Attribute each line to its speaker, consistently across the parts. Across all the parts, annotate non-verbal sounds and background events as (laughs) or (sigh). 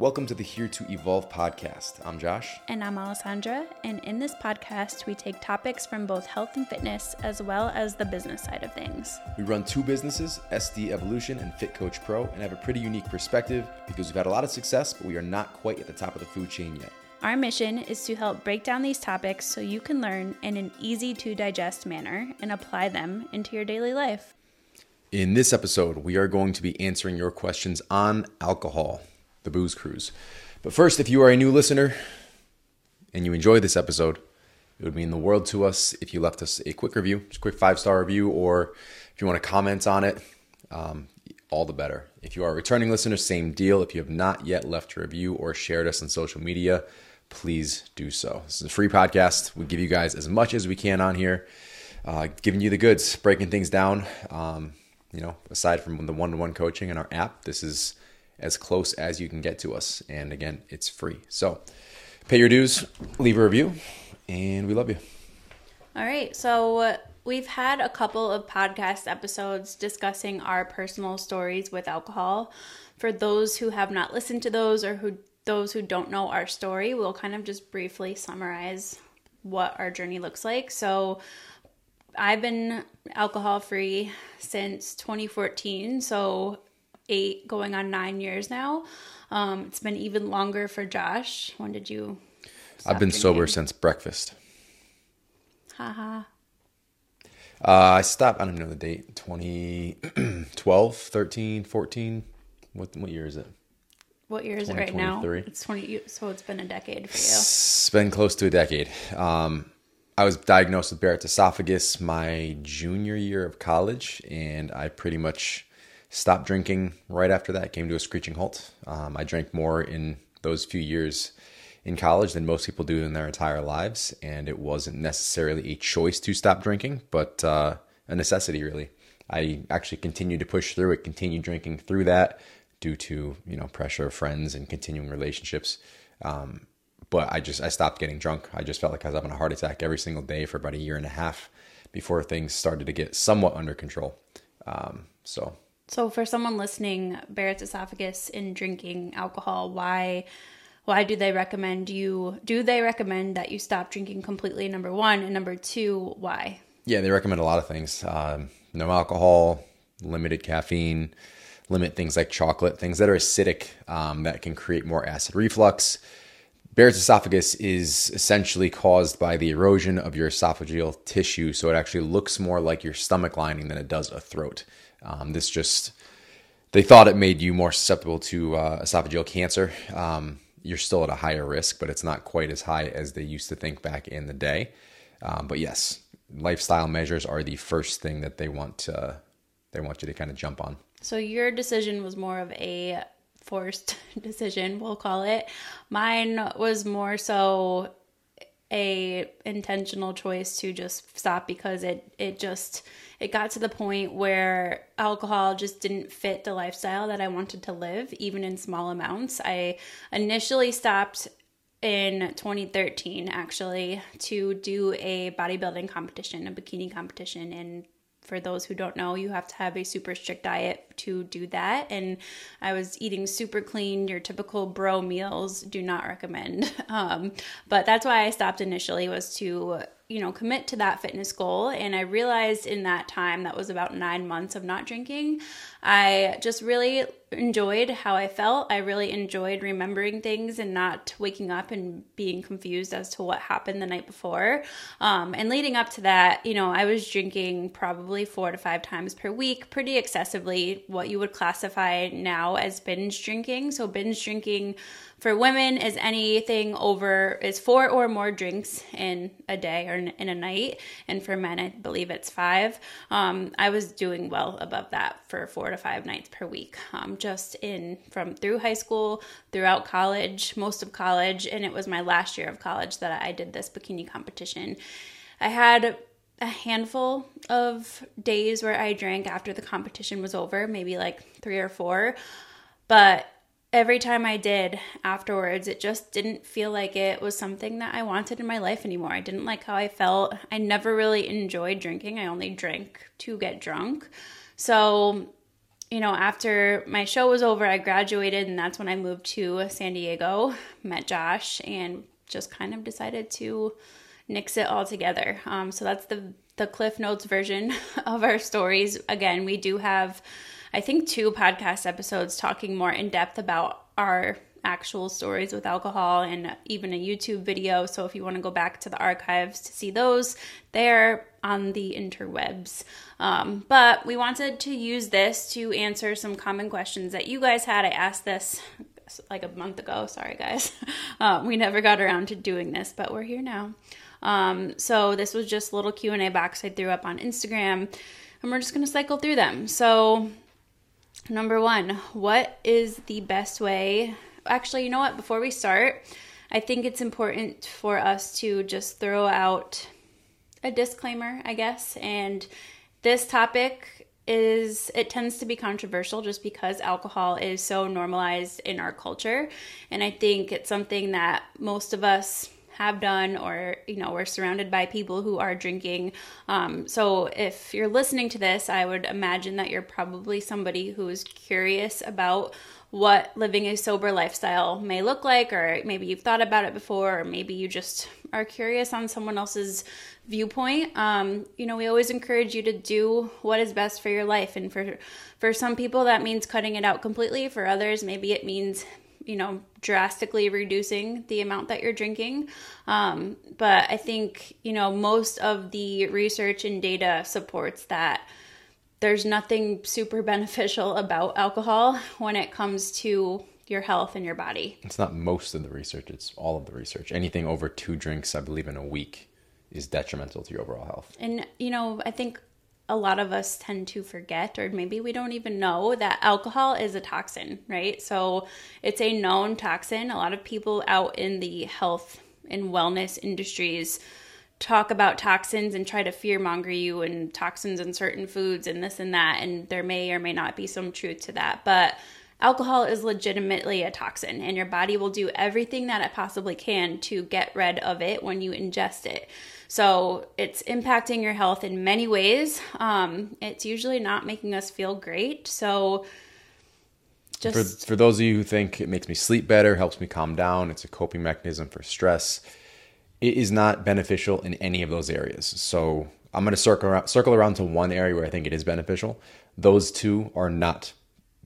Speaker 1: Welcome to the Here to Evolve podcast. I'm Josh.
Speaker 2: And I'm Alessandra. And in this podcast, we take topics from both health and fitness as well as the business side of things.
Speaker 1: We run two businesses, SD Evolution and Fit Coach Pro, and have a pretty unique perspective because we've had a lot of success, but we are not quite at the top of the food chain yet.
Speaker 2: Our mission is to help break down these topics so you can learn in an easy to digest manner and apply them into your daily life.
Speaker 1: In this episode, we are going to be answering your questions on alcohol the Booze Cruise. But first, if you are a new listener and you enjoy this episode, it would mean the world to us if you left us a quick review, just a quick five star review, or if you want to comment on it, um, all the better. If you are a returning listener, same deal. If you have not yet left a review or shared us on social media, please do so. This is a free podcast. We give you guys as much as we can on here, uh, giving you the goods, breaking things down. Um, you know, aside from the one to one coaching and our app, this is as close as you can get to us. And again, it's free. So pay your dues, leave a review, and we love you.
Speaker 2: All right. So uh, we've had a couple of podcast episodes discussing our personal stories with alcohol. For those who have not listened to those or who those who don't know our story, we'll kind of just briefly summarize what our journey looks like. So I've been alcohol free since 2014. So eight, going on nine years now. Um, it's been even longer for Josh. When did you?
Speaker 1: I've been drinking? sober since breakfast.
Speaker 2: Haha.
Speaker 1: Uh, I stopped, I don't know the date, 2012, (clears throat) 13, 14. What, what year is it?
Speaker 2: What year is it right now? It's 20, so it's been a decade for you.
Speaker 1: It's been close to a decade. Um, I was diagnosed with Barrett's esophagus my junior year of college, and I pretty much stopped drinking right after that, came to a screeching halt. Um, I drank more in those few years in college than most people do in their entire lives, and it wasn't necessarily a choice to stop drinking, but uh, a necessity, really. I actually continued to push through it, continued drinking through that due to you know pressure of friends and continuing relationships. Um, but I just I stopped getting drunk. I just felt like I was having a heart attack every single day for about a year and a half before things started to get somewhat under control. Um, so
Speaker 2: so for someone listening, Barrett's esophagus in drinking alcohol, why why do they recommend you do they recommend that you stop drinking completely number 1 and number 2 why?
Speaker 1: Yeah, they recommend a lot of things. Um, no alcohol, limited caffeine, limit things like chocolate, things that are acidic um, that can create more acid reflux. Barrett's esophagus is essentially caused by the erosion of your esophageal tissue, so it actually looks more like your stomach lining than it does a throat. Um, this just, they thought it made you more susceptible to uh, esophageal cancer. Um, you're still at a higher risk, but it's not quite as high as they used to think back in the day. Um, but yes, lifestyle measures are the first thing that they want to, they want you to kind of jump on.
Speaker 2: So your decision was more of a forced (laughs) decision, we'll call it. Mine was more so a intentional choice to just stop because it it just it got to the point where alcohol just didn't fit the lifestyle that I wanted to live even in small amounts. I initially stopped in 2013 actually to do a bodybuilding competition, a bikini competition in for those who don't know, you have to have a super strict diet to do that. And I was eating super clean, your typical bro meals. Do not recommend. (laughs) Um, but that's why I stopped initially was to you know, commit to that fitness goal. And I realized in that time, that was about nine months of not drinking, I just really enjoyed how I felt. I really enjoyed remembering things and not waking up and being confused as to what happened the night before. Um, and leading up to that, you know, I was drinking probably four to five times per week, pretty excessively, what you would classify now as binge drinking. So, binge drinking for women is anything over is four or more drinks in a day or in a night, and for men, I believe it's five. Um, I was doing well above that for four to five nights per week, um, just in from through high school, throughout college, most of college, and it was my last year of college that I did this bikini competition. I had a handful of days where I drank after the competition was over, maybe like three or four. But every time I did afterwards, it just didn't feel like it was something that I wanted in my life anymore. I didn't like how I felt. I never really enjoyed drinking. I only drank to get drunk. So you know, after my show was over, I graduated, and that's when I moved to San Diego, met Josh, and just kind of decided to nix it all together. Um, so that's the the Cliff Notes version (laughs) of our stories. Again, we do have, I think, two podcast episodes talking more in depth about our actual stories with alcohol and even a YouTube video. So if you want to go back to the archives to see those, they're on the interwebs. Um, but we wanted to use this to answer some common questions that you guys had. I asked this like a month ago. Sorry, guys. (laughs) Uh, we never got around to doing this, but we're here now. Um, so this was just a little Q and A box I threw up on Instagram, and we're just gonna cycle through them. So number one, what is the best way? Actually, you know what? Before we start, I think it's important for us to just throw out a disclaimer, I guess, and this topic is it tends to be controversial just because alcohol is so normalized in our culture and i think it's something that most of us have done or you know we're surrounded by people who are drinking um, so if you're listening to this i would imagine that you're probably somebody who's curious about what living a sober lifestyle may look like, or maybe you've thought about it before, or maybe you just are curious on someone else's viewpoint. Um, you know, we always encourage you to do what is best for your life, and for for some people that means cutting it out completely. For others, maybe it means you know drastically reducing the amount that you're drinking um, but i think you know most of the research and data supports that there's nothing super (laughs) beneficial about alcohol when it comes to your health and your body.
Speaker 1: It's not most of the research, it's all of the research. Anything over two drinks, I believe, in a week is detrimental to your overall health.
Speaker 2: And, you know, I think a lot of us tend to forget, or maybe we don't even know, that alcohol is a toxin, right? So it's a known toxin. A lot of people out in the health and wellness industries talk about toxins and try to fearmonger you and toxins in certain foods and this and that and there may or may not be some truth to that but alcohol is legitimately a toxin and your body will do everything that it possibly can to get rid of it when you ingest it so it's impacting your health in many ways um, it's usually not making us feel great so
Speaker 1: just for, for those of you who think it makes me sleep better helps me calm down it's a coping mechanism for stress it is not beneficial in any of those areas. So I'm going to circle around, circle around to one area where I think it is beneficial. Those two are not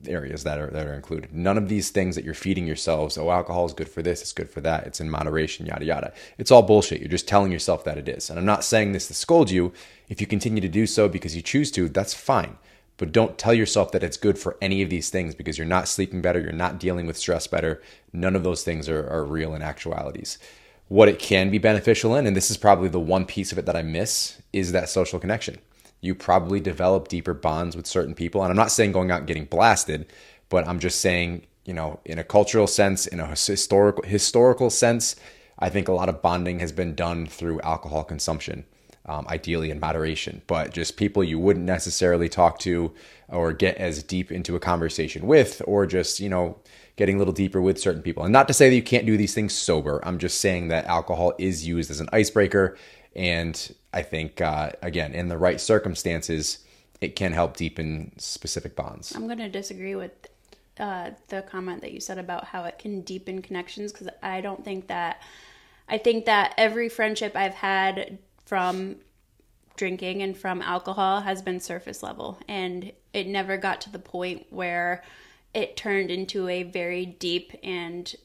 Speaker 1: areas that are that are included. None of these things that you're feeding yourselves, oh, alcohol is good for this, it's good for that, it's in moderation, yada yada. It's all bullshit. You're just telling yourself that it is. And I'm not saying this to scold you. If you continue to do so because you choose to, that's fine. But don't tell yourself that it's good for any of these things because you're not sleeping better, you're not dealing with stress better. None of those things are, are real in actualities what it can be beneficial in, and this is probably the one piece of it that I miss, is that social connection. You probably develop deeper bonds with certain people. And I'm not saying going out and getting blasted, but I'm just saying, you know, in a cultural sense, in a historical historical sense, I think a lot of bonding has been done through alcohol consumption, um, ideally in moderation. But just people you wouldn't necessarily talk to or get as deep into a conversation with, or just, you know, getting a little deeper with certain people. And not to say that you can't do these things sober. I'm just saying that alcohol is used as an icebreaker. And I think, uh, again, in the right circumstances, it can help deepen specific bonds.
Speaker 2: I'm going to disagree with uh, the comment that you said about how it can deepen connections because I don't think that. I think that every friendship I've had from drinking and from alcohol has been surface level and it never got to the point where it turned into a very deep and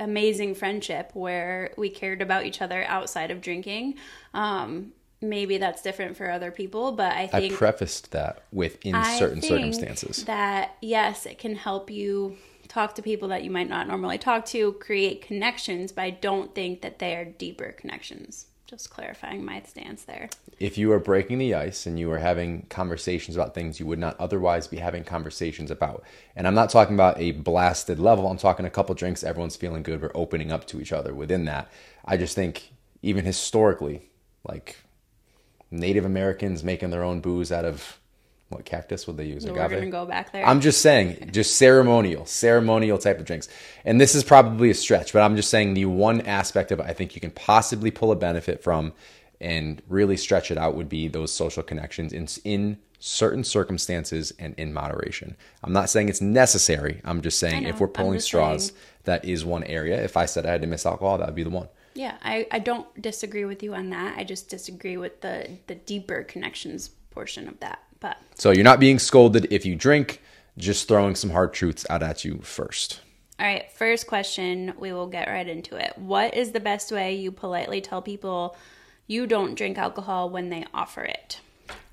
Speaker 2: amazing friendship where we cared about each other outside of drinking. Um, maybe that's different for other people, but I think
Speaker 1: I prefaced that with in I certain circumstances.
Speaker 2: That yes, it can help you talk to people that you might not normally talk to, create connections, but I don't think that they are deeper connections. Just clarifying my stance there.
Speaker 1: If you are breaking the ice and you are having conversations about things you would not otherwise be having conversations about, and I'm not talking about a blasted level, I'm talking a couple drinks, everyone's feeling good, we're opening up to each other within that. I just think, even historically, like Native Americans making their own booze out of what cactus would they use?
Speaker 2: Agave? We're gonna go back there.
Speaker 1: I'm just saying, just ceremonial, ceremonial type of drinks. And this is probably a stretch, but I'm just saying the one aspect of it I think you can possibly pull a benefit from and really stretch it out would be those social connections in, in certain circumstances and in moderation. I'm not saying it's necessary. I'm just saying
Speaker 2: know.
Speaker 1: if we're pulling straws,
Speaker 2: saying-
Speaker 1: that is one area. If I said I had to miss alcohol, that would be the one.
Speaker 2: Yeah, I, I don't disagree with you on that. I just disagree with the the deeper connections portion of that. But
Speaker 1: So you're not being scolded if you drink, just throwing some hard truths out at you first.
Speaker 2: all right, first question, we will get right into it. What is the best way you politely tell people you don't drink alcohol when they offer it?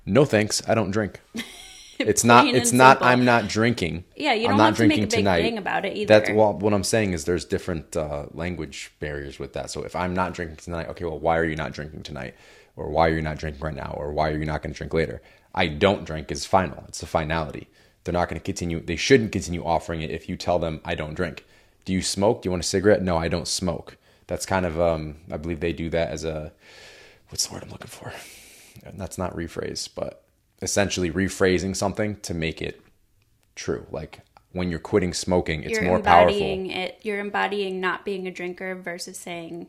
Speaker 1: No thanks, I don't drink. (laughs) It's not. It's not.
Speaker 2: simple.
Speaker 1: I'm not drinking.
Speaker 2: Yeah, you
Speaker 1: I'm
Speaker 2: don't
Speaker 1: not
Speaker 2: have to make a
Speaker 1: drinking
Speaker 2: big
Speaker 1: tonight.
Speaker 2: thing about it either.
Speaker 1: That's well. What I'm saying is there's different uh, language barriers with that. So if I'm not drinking tonight, okay, well, why are you not drinking tonight, or why are you not drinking right now, or why are you not going to drink later? I don't drink is final. It's the finality. They're not going to continue. They shouldn't continue offering it if you tell them I don't drink. Do you smoke? Do you want a cigarette? No, I don't smoke. That's kind of. Um, I believe they do that as a. What's the word I'm looking for? And that's not rephrase, but essentially rephrasing something to make it true. Like when you're quitting smoking, it's
Speaker 2: you're
Speaker 1: more powerful.
Speaker 2: embodying it. You're embodying not being a drinker versus saying,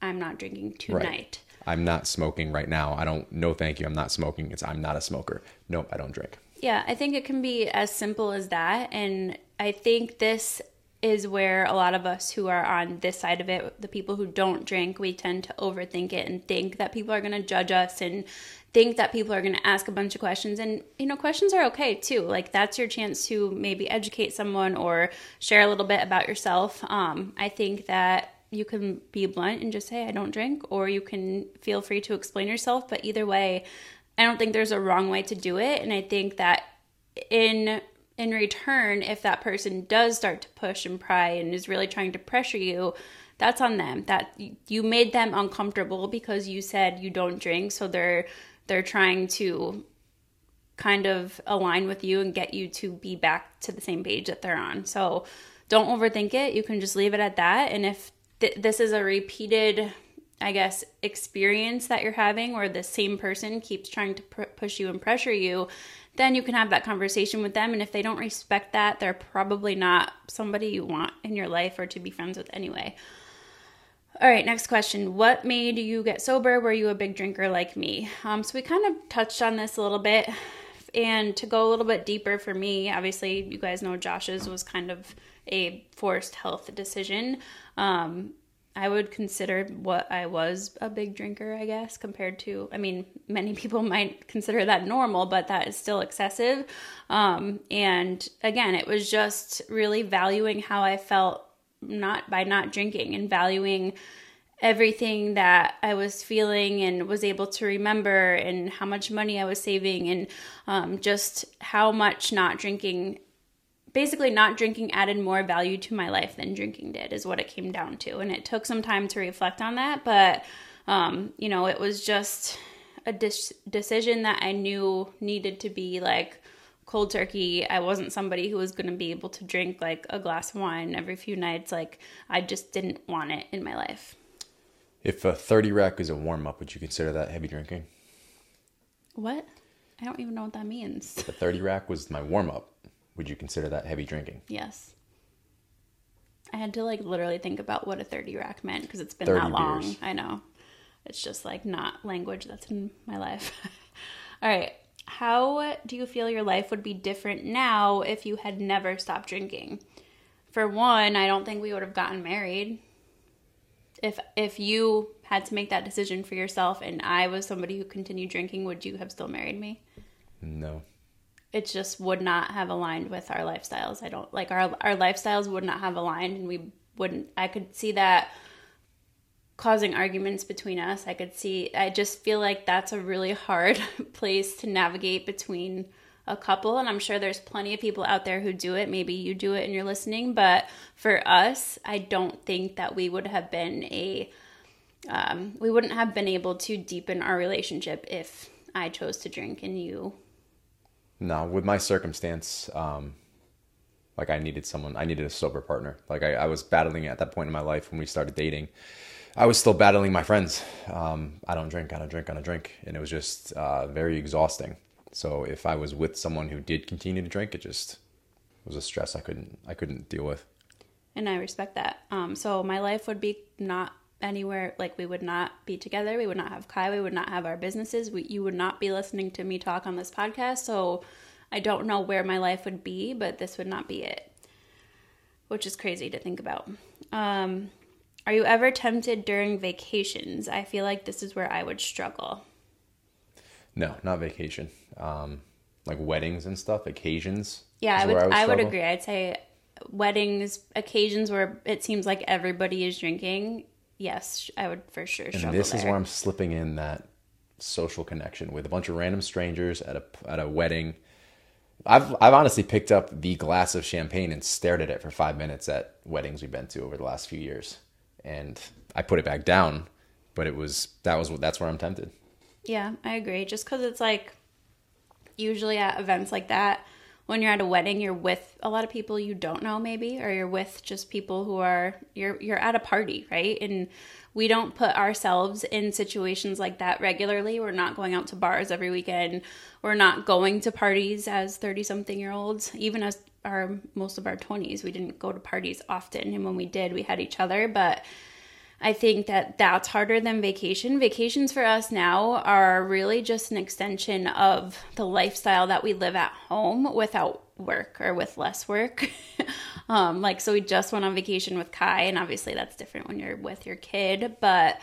Speaker 2: "I'm not drinking tonight."
Speaker 1: I'm not smoking right now. I don't. No, thank you. I'm not smoking. It's I'm not a smoker. Nope, I don't drink.
Speaker 2: Yeah, I think it can be as simple as that. And I think this is where a lot of us who are on this side of it, the people who don't drink, we tend to overthink it and think that people are going to judge us and think that people are going to ask a bunch of questions. And, you know, questions are okay too. Like, that's your chance to maybe educate someone or share a little bit about yourself. Um, I think that you can be blunt and just say, I don't drink, or you can feel free to explain yourself. But either way, I don't think there's a wrong way to do it. And I think that in in return, if that person does start to push and pry and is really trying to pressure you, that's on them. That you made them uncomfortable because you said you don't drink, so they're they're trying to kind of align with you and get you to be back to the same page that they're on. So don't overthink it. You can just leave it at that. And if th- this is a repeated, I guess, experience that you're having where the same person keeps trying to pr- push you and pressure you, then you can have that conversation with them. And if they don't respect that, they're probably not somebody you want in your life or to be friends with anyway. All right, next question. What made you get sober? Were you a big drinker like me? Um, so we kind of touched on this a little bit. And to go a little bit deeper for me, obviously, you guys know Josh's was kind of a forced health decision. Um, I would consider what I was a big drinker, I guess, compared to, I mean, many (laughs) people might consider that normal, but that is still excessive. Um, and again, it was just really valuing how I felt not by not drinking and valuing everything that I was feeling and was able to remember and how much money I was saving and um, just how much not drinking basically not drinking added more value to my life than drinking did is what it came down to. And it took some time to reflect on that but um, you know it was just a dis- decision that i knew needed to be like cold turkey. I wasn't somebody who was going to be able to drink like a glass of wine every few nights. Like i just didn't want it in my life.
Speaker 1: If a 30 rack is a warm up, would you consider that heavy drinking?
Speaker 2: what? I don't even know what that means.
Speaker 1: The 30 rack was my warm up. Would you consider that heavy drinking?
Speaker 2: yes. I had to like literally think about what a 30 rack meant because it's been that long.
Speaker 1: beers.
Speaker 2: i know. It's just like not language that's in my life. (laughs) All right how do you feel your life would be different now if you had never stopped drinking? For one i don't think we would have gotten married. If if you had to make that decision for yourself and i was somebody who continued drinking would you have still married me?
Speaker 1: No.
Speaker 2: It just would not have aligned with our lifestyles. I don't like our our lifestyles would not have aligned and we wouldn't I could see that causing arguments between us. I could see I just feel like that's a really hard (laughs) place to navigate between a couple and I'm sure there's plenty of people out there who do it. Maybe you do it and you're listening, but for us, I don't think that we would have been a um, we wouldn't have been able to deepen our relationship if I chose to drink and you
Speaker 1: No, with my circumstance, um, like I needed someone, I needed a sober partner. Like I, I was battling at that point in my life when we started dating. I was still battling my friends. Um, I don't drink, I don't drink, I don't drink. And it was just uh, very exhausting. So if I was with someone who did continue to drink, it just was a stress I couldn't, I couldn't deal with.
Speaker 2: and I respect that. Um, so my life would be not anywhere like we would not be together we would not have kai we would not have our businesses we, you would not be listening to me talk on this podcast so i don't know where my life would be but this would not be it which is crazy to think about um, are you ever tempted during vacations i feel like this is where i would struggle
Speaker 1: No, not vacation. Um, like weddings and stuff, occasions.
Speaker 2: yeah i would I would,
Speaker 1: struggle.
Speaker 2: agree i'd say weddings occasions where it seems like everybody is drinking yes i would for sure
Speaker 1: And this is where I'm slipping in that social connection with a bunch of random strangers at a at a wedding. I've I've honestly picked up the glass of champagne and stared at it for five minutes at weddings we've been to over the last few years, and I put it back down. But it was that was that's where I'm tempted.
Speaker 2: Yeah, I agree. Just because it's like usually at events like that, when you're at a wedding, you're with a lot of people you don't know, maybe, or you're with just people who are you're you're at a party, right? And we don't put ourselves in situations like that regularly. We're not going out to bars every weekend. We're not going to parties as thirty something year olds, even as our most of our twenties. We didn't go to parties often, and when we did, we had each other, but. I think that that's harder than vacation. Vacations for us now are really just an extension of the lifestyle that we live at home without work or with less work. (laughs) um, like, so we just went on vacation with Kai, and obviously that's different when you're with your kid, but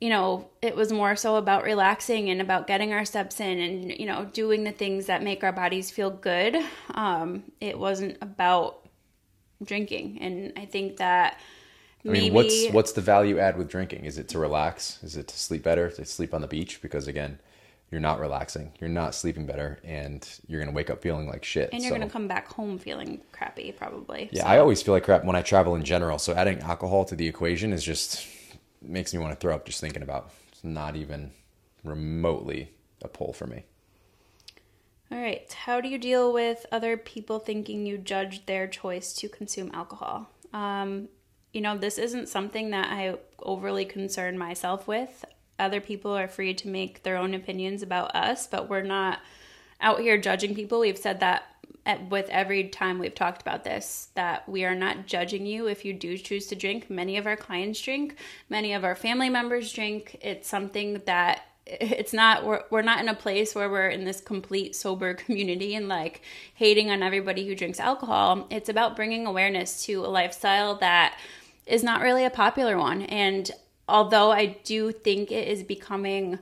Speaker 2: you know, it was more so about relaxing and about getting our steps in and, you know, doing the things that make our bodies feel good. Um, it wasn't about drinking. And I think that
Speaker 1: I mean,
Speaker 2: maybe
Speaker 1: what's what's the value add with drinking? Is it to relax? Is it to sleep better? To sleep on the beach? Because again, you're not relaxing. You're not sleeping better, and you're gonna wake up feeling like shit.
Speaker 2: and you're
Speaker 1: So-
Speaker 2: going to come back home feeling crappy, probably.
Speaker 1: Yeah,
Speaker 2: So-
Speaker 1: I always feel like crap when I travel in general. So adding alcohol to the equation is just makes me want to throw up just thinking about. It's not even remotely a pull for me.
Speaker 2: All right. How do you deal with other people thinking you judge their choice to consume alcohol? Um, you know, this isn't something that I overly concern myself with. Other people are free to make their own opinions about us, but we're not out here judging people. We've said that at, with every time we've talked about this that we are not judging you if you do choose to drink. Many of our clients drink, many of our family members drink. It's something that it's not we're, we're not in a place where we're in this complete sober (laughs) community and like hating on everybody who drinks alcohol. It's about bringing awareness to a lifestyle that is not really a popular one. And although i do think it is becoming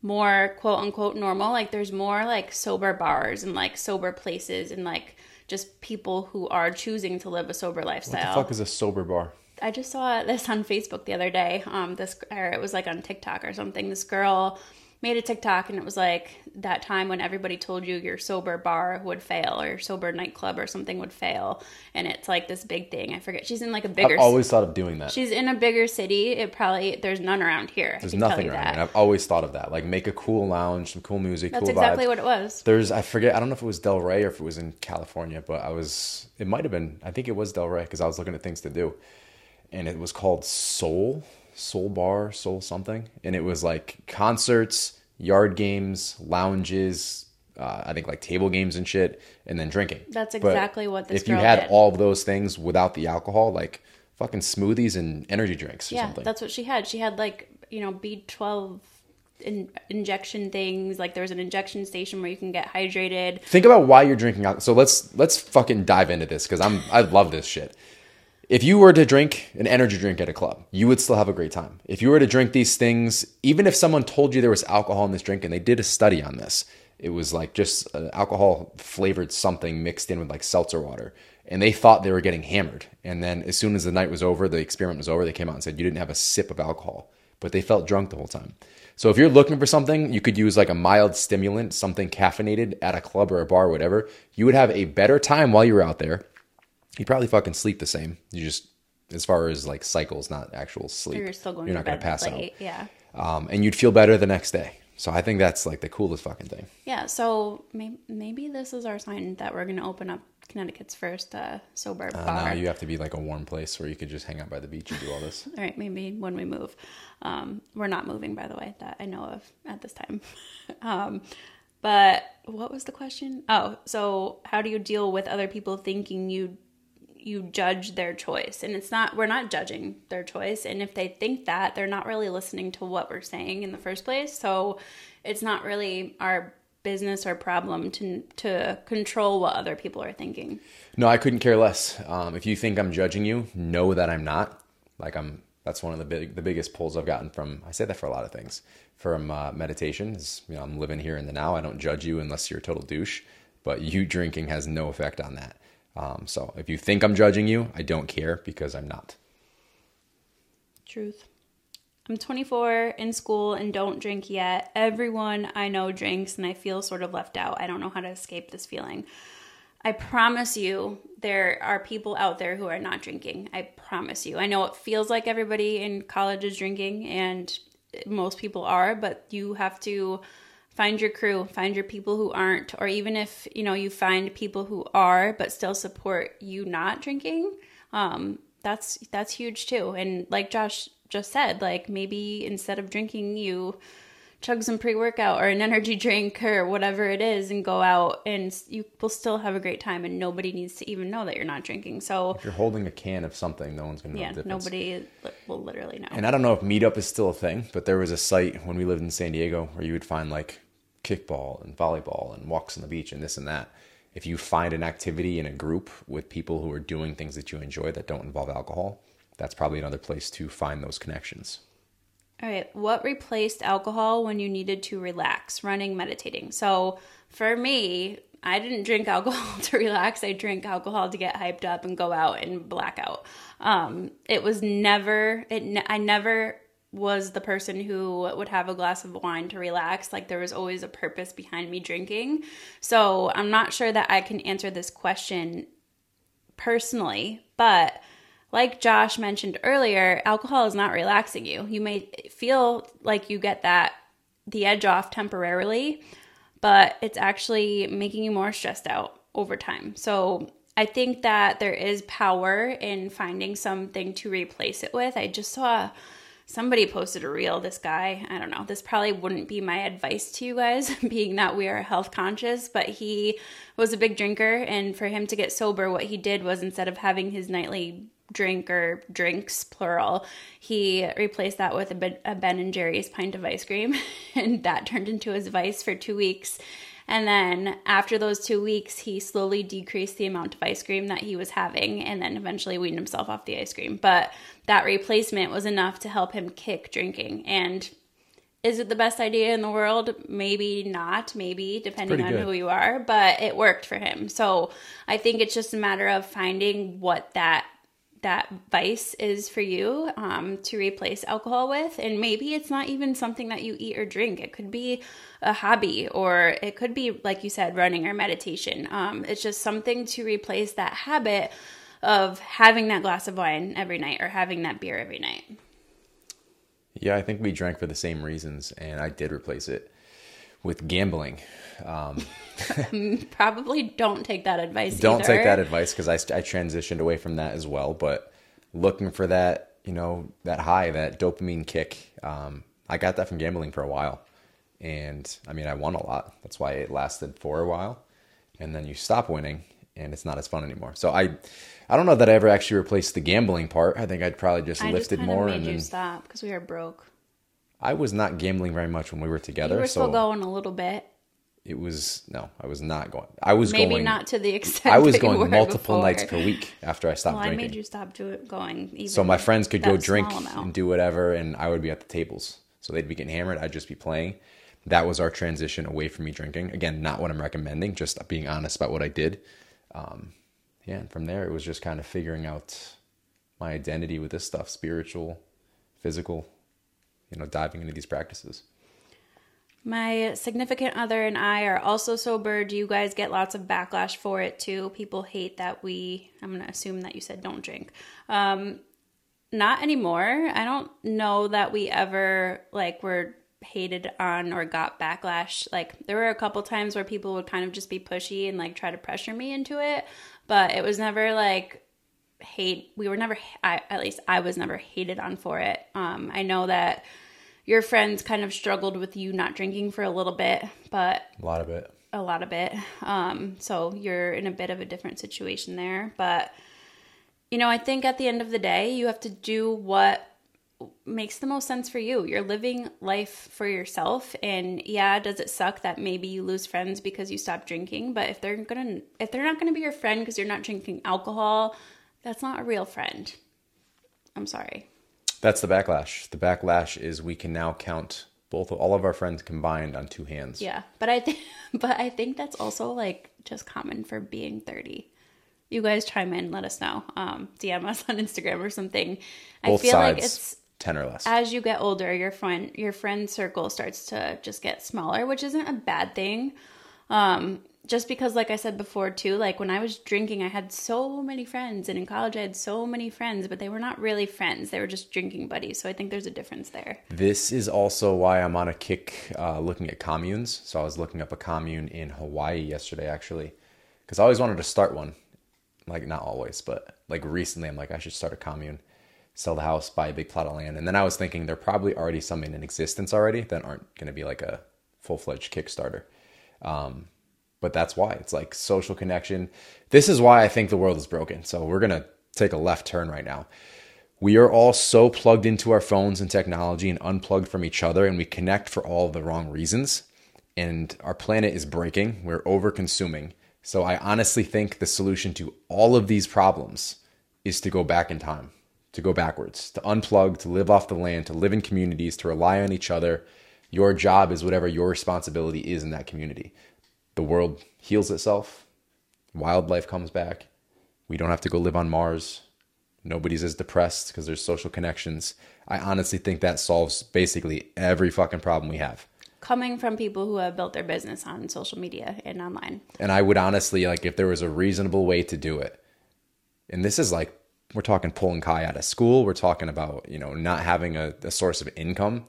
Speaker 2: more quote unquote normal like there's more like sober bars and like sober places and like just people who are choosing to live a sober lifestyle What
Speaker 1: the fuck is a sober bar?
Speaker 2: I just saw this on Facebook the other day. Um, this or it was like on TikTok or something. This girl made a TikTok and it was like that time when everybody told you your sober bar would fail or your sober nightclub or something would fail, and it's like this big thing. I forget. She's in like a bigger.
Speaker 1: I've always thought of doing that.
Speaker 2: she's in a bigger city. It probably there's none around here.
Speaker 1: There's nothing around here. And I've always thought of that. Like make a cool lounge, some cool music,
Speaker 2: That's
Speaker 1: cool
Speaker 2: exactly
Speaker 1: vibes.
Speaker 2: what it was.
Speaker 1: There's I forget I don't know if it was Del Rey or if it was in California, but I was it might have been I think it was Del Rey because I was looking at things to do, and it was called Soul Soul Bar Soul something, and it was like concerts, yard games, lounges. Uh, I think like table games and shit, and then drinking.
Speaker 2: That's
Speaker 1: But
Speaker 2: exactly what this is.
Speaker 1: If you had
Speaker 2: did.
Speaker 1: all of those things without the alcohol, like fucking smoothies and energy drinks or
Speaker 2: Yeah,
Speaker 1: something.
Speaker 2: that's what she had. She had like you know B twelve. In, injection things like there was an injection station where you can get hydrated
Speaker 1: think about why you're drinking alcohol. So let's let's fucking dive into this because I'm I love this shit. If you were to drink an energy drink at a club, you would still have a great time. If you were to drink these things, even if someone told you there was alcohol in this drink, and they did a study on this, it was like just alcohol flavored something mixed in with like seltzer water, and they thought they were getting hammered. And then as soon as the night was over, the experiment was over, they came out and said you didn't have a sip of alcohol, but they felt drunk the whole time. So if you're looking for something, you could use like a mild stimulant, something caffeinated at a club or a bar or whatever. You would have a better time while you're out there. You probably fucking sleep the same. You just, as far as like cycles, not actual sleep.
Speaker 2: you're still going
Speaker 1: You're
Speaker 2: to
Speaker 1: not gonna pass
Speaker 2: late yeah.
Speaker 1: Um, and you'd feel better the next day. So I think that's like the coolest fucking thing.
Speaker 2: Yeah, so maybe, maybe this is our sign that we're going to open up Connecticut's first uh, sober
Speaker 1: Uh,
Speaker 2: bar.
Speaker 1: now you have to be like a warm place where you could just hang out by the beach and do all this. (laughs)
Speaker 2: All right, maybe when we move. Um, we're not moving, by the way, that I know of at this time. (laughs) um, but what was the question? Oh, so how do you deal with other people thinking you you judge their choice and it's not we're not judging their choice and if they think that they're not really listening to what we're saying in the first place so it's not really our business or problem to to control what other people are thinking
Speaker 1: No, I couldn't care less. Um, if you think I'm judging you, know that I'm not. Like I'm. That's one of the big, the biggest pulls I've gotten from. I say that for a lot of things. From uh, meditation, is you know I'm living here in the now. I don't judge you unless you're a total douche. But you drinking has no effect on that. Um, so if you think I'm judging you, I don't care because I'm not.
Speaker 2: Truth. I'm 24 in school and don't drink yet. Everyone I know drinks and I feel sort of left out. I don't know how to escape this feeling. I promise you, there are people out there who are not drinking. I promise you. I know it feels like everybody in college is drinking and most people are, but you have to find your crew, find your people who aren't, or even if, you know, you find people who are but still support you not drinking. Um, that's that's huge too. And like Josh just said, like maybe instead of drinking, you chug some pre workout or an (laughs) energy drink or whatever it is and go out and you will still have a great time and nobody needs to even know that you're not drinking. So,
Speaker 1: If you're holding a can of something, no one's gonna know
Speaker 2: yeah, nobody will literally know.
Speaker 1: And I don't know if Meetup is still a thing, but there was a site when we lived in San Diego where you would find like kickball and volleyball and walks on the beach and this and that. If you find an activity in a group with people who are doing things that you enjoy that don't involve alcohol, that's probably another place to find those connections.
Speaker 2: All right. What replaced alcohol when you needed to relax? Running, meditating. So for me, I didn't drink (laughs) alcohol to relax. I drank alcohol to get hyped up and go out and blackout. Um, it was never, it, I never was the person who would have a glass of wine to relax. Like there was always a purpose behind me drinking. So I'm not sure that I can answer this question personally, but like Josh mentioned earlier, alcohol is not relaxing you. You may feel like you get that the edge off temporarily, but it's actually making you more stressed out over time. So I think that there is power in finding something to replace it with. I just saw somebody posted a reel. This guy, I don't know, this probably wouldn't be my advice to you guys, (laughs) being that we are health conscious, but he was a big drinker. And for him to get sober, what he did was instead of having his nightly drink or drinks plural he replaced that with a, ben, and jerry's pint of ice cream (laughs) and that turned into his vice for two weeks and then after those two weeks he slowly decreased the amount of ice cream that he was having and then eventually weaned himself off the ice cream but that replacement was enough to help him kick drinking and is it the best idea in the world? Maybe not, maybe, depending on who you are, but it worked for him. So I think it's just a matter of finding what that that vice is for you um, to replace alcohol with. And maybe it's not even something that you eat or drink. It could be a hobby or it could be like you said running or meditation. Um, it's just something to replace that habit of having that glass of wine every night or having that beer every night.
Speaker 1: Yeah, I think we drank for the same reasons, and I did replace it with gambling. Um, (laughs)
Speaker 2: probably don't take that advice
Speaker 1: don't
Speaker 2: either.
Speaker 1: take that advice because I, I transitioned away from that as well. But looking for that, you know, that high, that dopamine kick, um, I got that from gambling for a while. And I mean, I won a lot. That's why it lasted for a while. And then you stop winning and it's not as fun anymore. So I, I don't know that I ever actually replaced the gambling part. I think I'd probably just
Speaker 2: I just
Speaker 1: lifted
Speaker 2: of
Speaker 1: more. And
Speaker 2: you
Speaker 1: then
Speaker 2: stop because we were broke.
Speaker 1: I was not gambling very much when we were together.
Speaker 2: You were
Speaker 1: so
Speaker 2: still going a little bit.
Speaker 1: it was, no, I was not going. I was going
Speaker 2: Maybe
Speaker 1: going.
Speaker 2: not to the (laughs) extent
Speaker 1: I was going multiple
Speaker 2: before.
Speaker 1: nights per week after I stopped
Speaker 2: Well, I made you stop do going. Even
Speaker 1: So my friends could go drink and do whatever, and I would be at the tables. So they'd be getting hammered. I'd just be playing. That was our transition away from me drinking. Again, not what I'm recommending, just being honest about what I did. Um, yeah, and from there, it was just kind of figuring out my identity with this stuff spiritual, physical, you know, diving into these practices.
Speaker 2: My significant other and I are also sober. Do you guys get lots of backlash for it too? People hate that we, I'm going to assume that you said don't drink. Um, not anymore. I don't know that we ever like were hated on or got backlash. Like there were a couple times where people would kind of just be pushy and like try to pressure me into it, but it was never like hate. We were never I, at least I was never hated on for it. Um I know that your friends kind of struggled with you not drinking for a little bit, but
Speaker 1: A lot of it.
Speaker 2: a lot of it. Um, so you're in a bit of a different situation there. But you know, I think at the end of the day, you have to do what makes the most sense for you. You're living life for yourself and yeah, does it suck that maybe you lose friends because you stop drinking, but if they're to if they're not to be your friend because you're not drinking alcohol, that's not a real friend. I'm sorry.
Speaker 1: That's the backlash. The backlash is we can now count both all of our friends combined on two hands.
Speaker 2: Yeah, but I think (laughs) but I think that's also like just common for being 30 you guys chime in, let us know. Um, DM us (laughs) on Instagram or something.
Speaker 1: Both I feel sides, like it's ten or less.
Speaker 2: As you get older, your friend your friend circle starts to just get smaller, which isn't a bad thing. Um, just because, like I said before, too, like when I was drinking, I had so many friends, and in college, I had so many friends, but they were not really friends. They were just drinking buddies. So I think there's a difference there.
Speaker 1: This is also why I'm on a kick uh, looking at communes. So I was looking up a commune in Hawaii yesterday, actually, because I always wanted to start one like not always, but like recently, I'm like I should start a commune, sell the house, buy a big plot of land, and then I was thinking there are probably already some in existence already that aren't going to be like a full fledged Kickstarter. Um, but that's why it's like social connection. This is why I think the world is broken. So we're gonna take a left turn right now. We are all so plugged into our phones and technology and unplugged from each other, and we connect for all the wrong reasons. And our planet is breaking. We're over consuming. So I honestly think the solution to all of these problems is to go back in time, to go backwards, to unplug, to live off the land, to live in communities, to rely on each other. Your job is whatever your responsibility is in that community. The world heals itself, wildlife comes back. We don't have to go live on Mars. Nobody's as depressed because there's social connections. I honestly think that solves basically every fucking problem we have
Speaker 2: coming from people who have built their business on social media and online.
Speaker 1: And I would honestly like if there was a reasonable way to do it. And this is like we're talking pulling Kai out of school. We're talking about you know not having a, a source of income.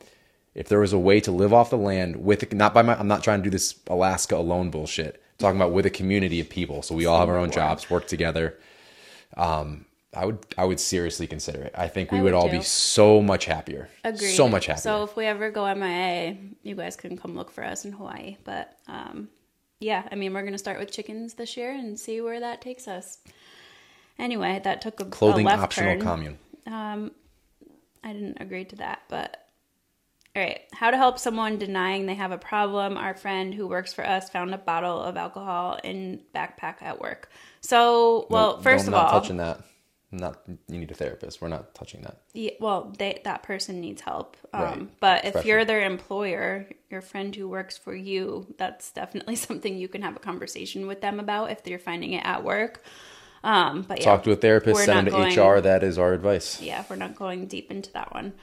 Speaker 1: If there was a way to live off the land with not by my, I'm not trying to do this Alaska alone bullshit. I'm talking about with a community of people, so we all have our own jobs, work together. Um, I would I would seriously consider it. I think we I would, would all be so much happier. Agreed. So much happier.
Speaker 2: So if we ever go MIA, you guys can come look for us in Hawaii. But um, yeah, I mean we're gonna start with chickens this year and see where that takes us. Anyway, that took a
Speaker 1: clothing
Speaker 2: a
Speaker 1: optional
Speaker 2: turn.
Speaker 1: commune.
Speaker 2: Um, I didn't agree to that, but all right. How to help someone denying they have a problem. Our friend who works for us found a bottle of alcohol in backpack at work. So, well, no, 1st of all,
Speaker 1: touching that not you need a therapist. We're not touching that.
Speaker 2: Yeah, well, they, that person needs help. Um, right. But if you're their employer, your friend who works for you, that's definitely (laughs) something you can have a conversation with them about if they're finding it at work. Um, but yeah,
Speaker 1: talk to a therapist, send them to going, HR. That is our advice.
Speaker 2: Yeah, we're not going deep into that one.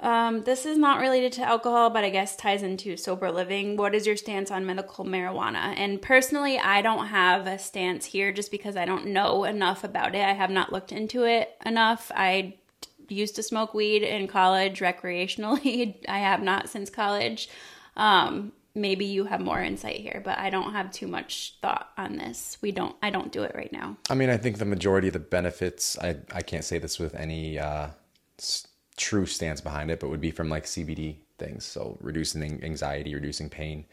Speaker 2: Um, this is not related to alcohol, but I guess ties into sober living. What is your stance on medical marijuana? And personally, I don't have a stance here just because I don't know enough about it. I have not looked into it enough. I used to smoke weed in college recreationally. (laughs) I have not since college. Um, maybe you have more insight here, but I don't have too much thought on this. We don't. I don't do it right now.
Speaker 1: I mean, I think the majority of the benefits. I I can't say this with any. Uh, true stance behind it, but would be from like CBD things. So reducing anxiety, reducing pain.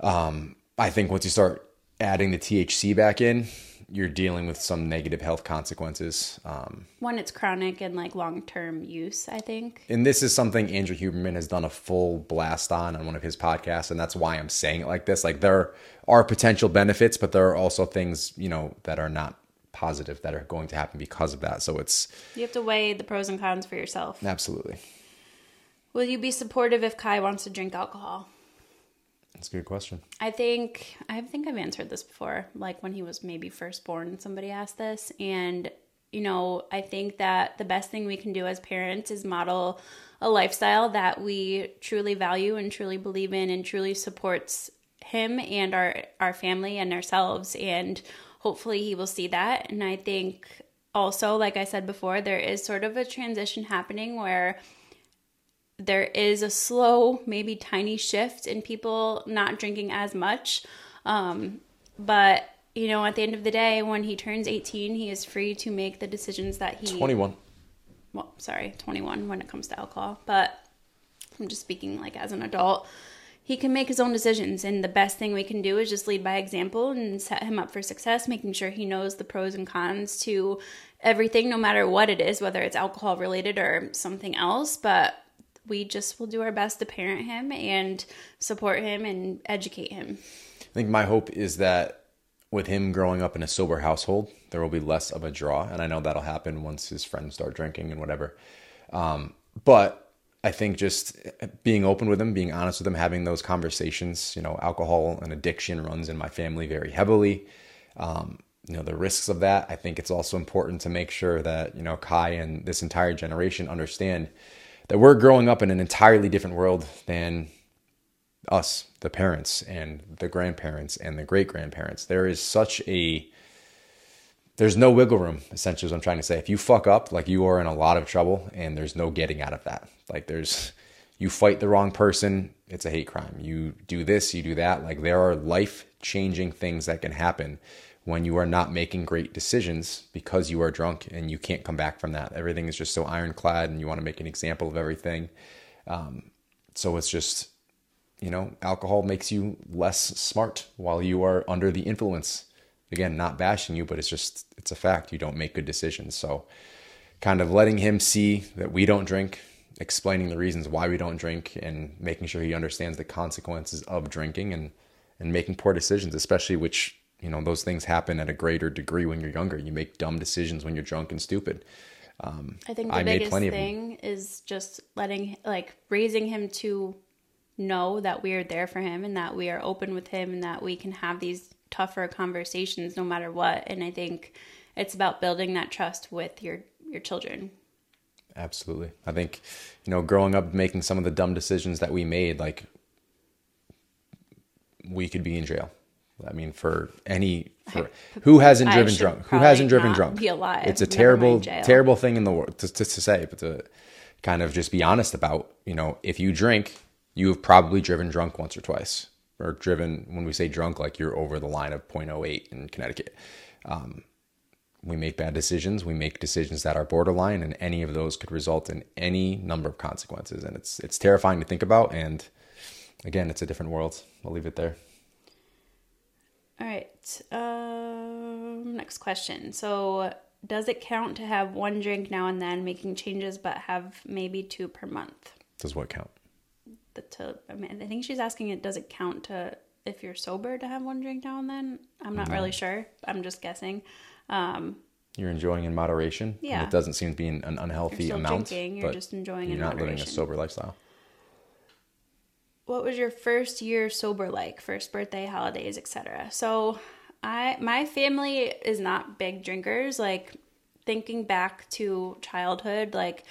Speaker 1: Um, I think once you start adding the THC back in, you're dealing with some negative health consequences. Um,
Speaker 2: when it's chronic and like long term use, I think.
Speaker 1: And this is something Andrew Huberman has done a full blast on on one of his podcasts, and that's why I'm saying it like this. Like there are potential benefits, but there are also things you know that are not positive that are going to happen because of that. So it's
Speaker 2: you have to weigh the pros and cons for yourself.
Speaker 1: Absolutely.
Speaker 2: Will you be supportive if Kai wants to drink alcohol?
Speaker 1: That's a good question.
Speaker 2: I think I think I've answered this before, like when he was maybe first born. Somebody asked this, and you know, I think that the best thing we can do as parents is model a lifestyle that we truly value and truly believe in, and truly supports him and our our family and ourselves and hopefully he will see that. And I think also, like I said before, there is sort of a transition happening where there is a slow, maybe tiny shift in people not drinking as much. Um, but, you know, at the end of the day, when he turns 18, he is free to make the decisions that he.
Speaker 1: 21.
Speaker 2: Well, sorry, 21 when it comes to alcohol. But I'm just speaking like as an adult he can make his own decisions and the best thing we can do is just lead by example and set him up for success making sure he knows the pros and cons to everything, no matter what it is, whether it's alcohol related or something else. But we just will do our best to parent him and support him and educate him.
Speaker 1: I think my hope is that with him growing up in a sober household, there will be less of a draw. And I know that'll happen once his friends start drinking and whatever. Um, but I think just being open with them, being honest with them, having those conversations, you know, alcohol and addiction runs in my family very heavily. Um, you know, the risks of that. I think it's also important to make sure that, you know, Kai and this entire generation understand that we're growing up in an entirely different world than us, the parents and the grandparents and the great grandparents. There is such a there's no wiggle room, essentially, is what I'm trying to say. If you fuck up, like you are in a lot of trouble and there's no getting out of that. Like there's you fight the wrong person, it's a hate crime. You do this, you do that. Like there are life changing things that can happen when you are not making great decisions because you are drunk and you can't come back from that. Everything is just so ironclad and you want to make an example of everything. Um, so it's just, you know, alcohol makes you less smart while you are under the influence. Again, not bashing you, but it's just, it's a fact. You don't make good decisions. So kind of letting him see that we don't drink, explaining the reasons why we don't drink and making sure he understands the consequences of drinking and, and making poor decisions, especially which you know those things happen at a greater degree when you're younger. You make dumb decisions when you're drunk and stupid.
Speaker 2: Um, i think the I biggest thing is just letting like raising him to know that we are there for him and that we are open with him and that we can have these tougher conversations no matter what. And i think it's about building that trust with your your children
Speaker 1: absolutely i think you know growing up making some of the dumb decisions that we made like we could be in jail I mean, for any for (laughs) who hasn't driven drunk? Who hasn't driven drunk?
Speaker 2: Be alive.
Speaker 1: It's a terrible, terrible thing in the world to, to, to, say, but to kind of just be honest about. You know, if you drink, you have probably driven drunk once or twice, or driven. When we say drunk, like you're over the line of 0.08 in Connecticut. Um, we make bad decisions. We make decisions that are borderline, and any of those could result in any number of consequences. And it's it's terrifying to think about. And again, it's a different world. I'll leave it there.
Speaker 2: All right. Um, next question. So, does it count to have one drink now and then, making changes, but have maybe two per month?
Speaker 1: Does what count?
Speaker 2: The to, I mean, I think she's asking it. Does it count to if you're sober to have one drink now and then? I'm not no. really sure. I'm just guessing. Um,
Speaker 1: you're enjoying in moderation.
Speaker 2: Yeah.
Speaker 1: it doesn't seem to be an unhealthy you're amount.
Speaker 2: Drinking, you're just enjoying. You're not
Speaker 1: moderation. living a sober lifestyle
Speaker 2: what was your first year sober like first birthday holidays etc so i my family is not big drinkers like thinking back to childhood like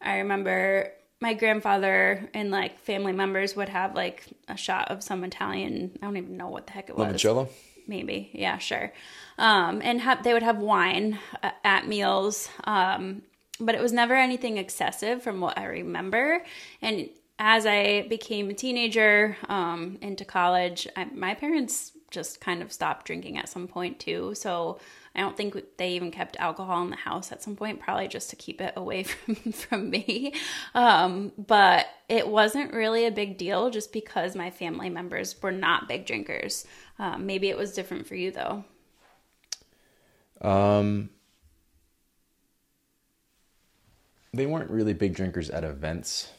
Speaker 2: i remember my grandfather and like family members would have like a shot of some italian i don't even know what the heck it was
Speaker 1: Limoncello?
Speaker 2: Maybe yeah sure um, and have they would have wine uh, at meals um, but it was never anything excessive from what I remember. And as I became a teenager um, into college, I, my parents just kind of stopped drinking at some point too. So I don't think they even kept alcohol in the house at some point, probably just to keep it away (laughs) from, from me. Um, but it wasn't really a big deal just because my family members were not big drinkers. Um, maybe it was different for you though.
Speaker 1: Um, they weren't really big drinkers at events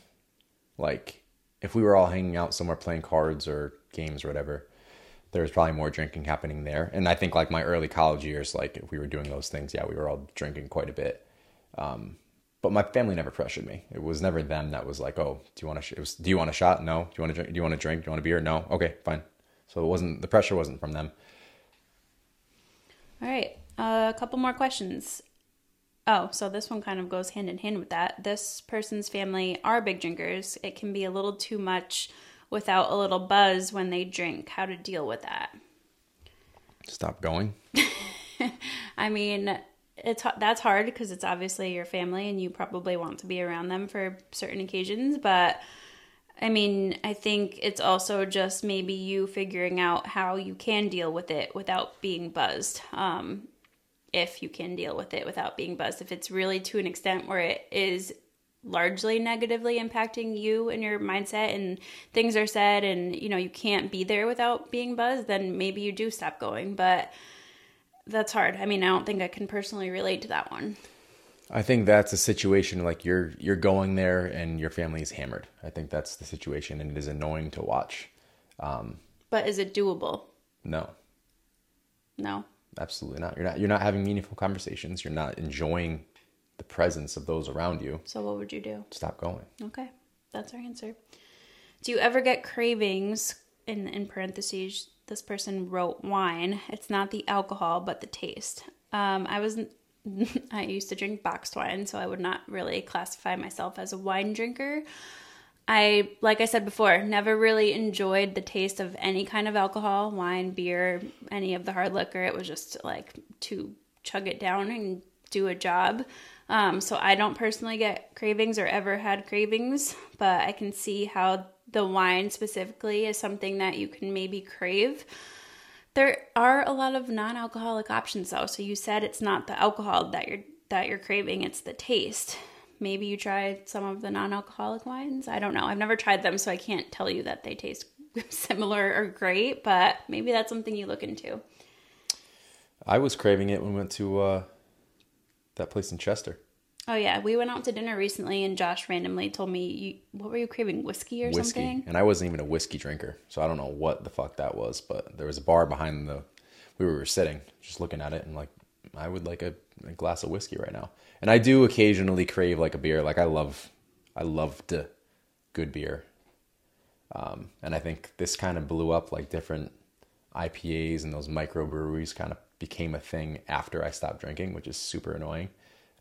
Speaker 1: like if we were all hanging out somewhere playing cards or games or whatever, there was probably more drinking happening there. And I think like my early college years, like if we were doing those things, yeah, we were all drinking quite a bit. Um, but my family never pressured me. It was never them that was like, "Oh, do you want to? Sh-? It was, do you want a shot? No. Do you want to drink? Do you want to drink? Do you want a beer? No. Okay, fine." So it wasn't the pressure wasn't from them.
Speaker 2: All right, uh, a couple more questions. Oh, so this one kind of goes hand in hand with that. This person's family are big drinkers. It can be a little too much without a little buzz when they drink. How to deal with that?
Speaker 1: Stop going. (laughs)
Speaker 2: I mean, it's that's hard because it's obviously your family and you probably want to be around them for certain occasions, but I mean, I think it's also just maybe you figuring out how you can deal with it without being buzzed. Um, if you can deal with it without being buzzed. If it's really to an extent where it is largely negatively impacting you and your mindset and things are said and you know you can't be there without being buzzed then maybe you do stop going but that's hard. I mean, I don't think I can personally relate to that one.
Speaker 1: I think that's a situation like you're you're going there and your family is hammered. I think that's the situation, and it is annoying to watch.
Speaker 2: Um but is it doable?
Speaker 1: No,
Speaker 2: No.
Speaker 1: absolutely not. You're not you're not having meaningful conversations. You're not enjoying the presence of those around you.
Speaker 2: So what would you do?
Speaker 1: Stop going.
Speaker 2: Okay, that's our answer. Do you ever get cravings? In in parentheses, this person wrote wine. It's not the alcohol, but the taste. Um, I was (laughs) I used to drink boxed wine, so I would not really classify myself as a wine drinker. I, like I said before, never really enjoyed the taste of any kind of alcohol, wine, beer, any of the hard liquor. It was just like to chug it down and do a job. Um, so I don't personally get cravings or ever had cravings, but I can see how the wine specifically is something that you can maybe crave. There are a lot of non-alcoholic options though. So you said it's not the alcohol that you're that you're craving, it's the taste. Maybe you tried some of the non-alcoholic wines. I don't know. I've never tried them, so I can't tell you that they taste (laughs) similar or great, but maybe that's something you look into.
Speaker 1: I was craving it when we went to uh, that place in Chester.
Speaker 2: Oh yeah, we went out to dinner recently, and Josh randomly told me, you, "What were you craving? Whiskey or
Speaker 1: whiskey,
Speaker 2: something?"
Speaker 1: and I wasn't even a whiskey drinker, so I don't know what the fuck that was. But there was a bar behind the we were sitting, just looking at it, and like I would like a, a glass of whiskey right now. And I do occasionally crave like a beer. Like I love, I loved good beer. Um, and I think this kind of blew up like different IPAs and those microbreweries kind of became a thing after I stopped drinking, which is super annoying.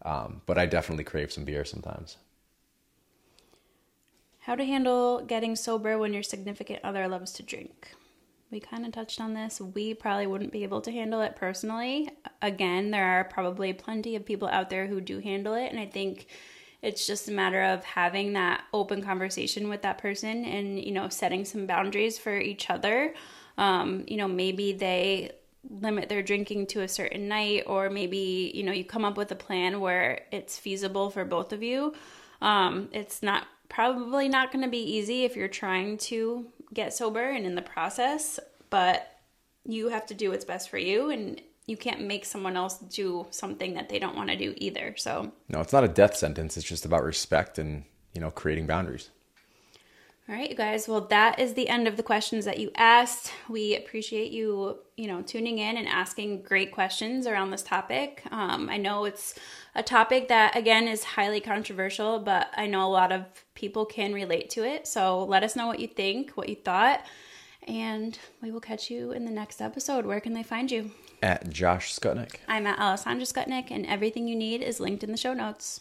Speaker 1: Um, but I definitely crave some beer sometimes.
Speaker 2: How to handle getting sober when your significant other loves to drink. We kind of touched on this. We probably wouldn't be able to handle it personally. Again, there are probably plenty of people out there who do handle it, and I think it's just a matter of having that open conversation with that person and you know setting some boundaries for each other. Um, you know, maybe they limit their drinking to a certain night, or maybe you know you come up with a plan where it's feasible for both of you. Um, it's not probably not going to be easy if you're trying to get sober and in the process, but you have to do what's best for you and you can't make someone else do something that they don't want to do either. So,
Speaker 1: No, it's not a death sentence. It's just about respect and, you know, creating boundaries.
Speaker 2: All right, you guys. Well, that is the end of the questions that you asked. We appreciate you, you know, tuning in and asking great questions around this topic. Um, I know it's a topic that, again, is highly controversial, but I know a lot of people can relate to it. So let us know what you think, what you thought, and we will catch you in the next episode. Where can they find you?
Speaker 1: At Josh Skutnik.
Speaker 2: I'm at Alessandra Skutnik, and everything you need is linked in the show notes.